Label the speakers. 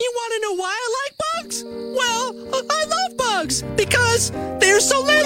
Speaker 1: You want to know why I like bugs? Well, I love bugs because they're so little,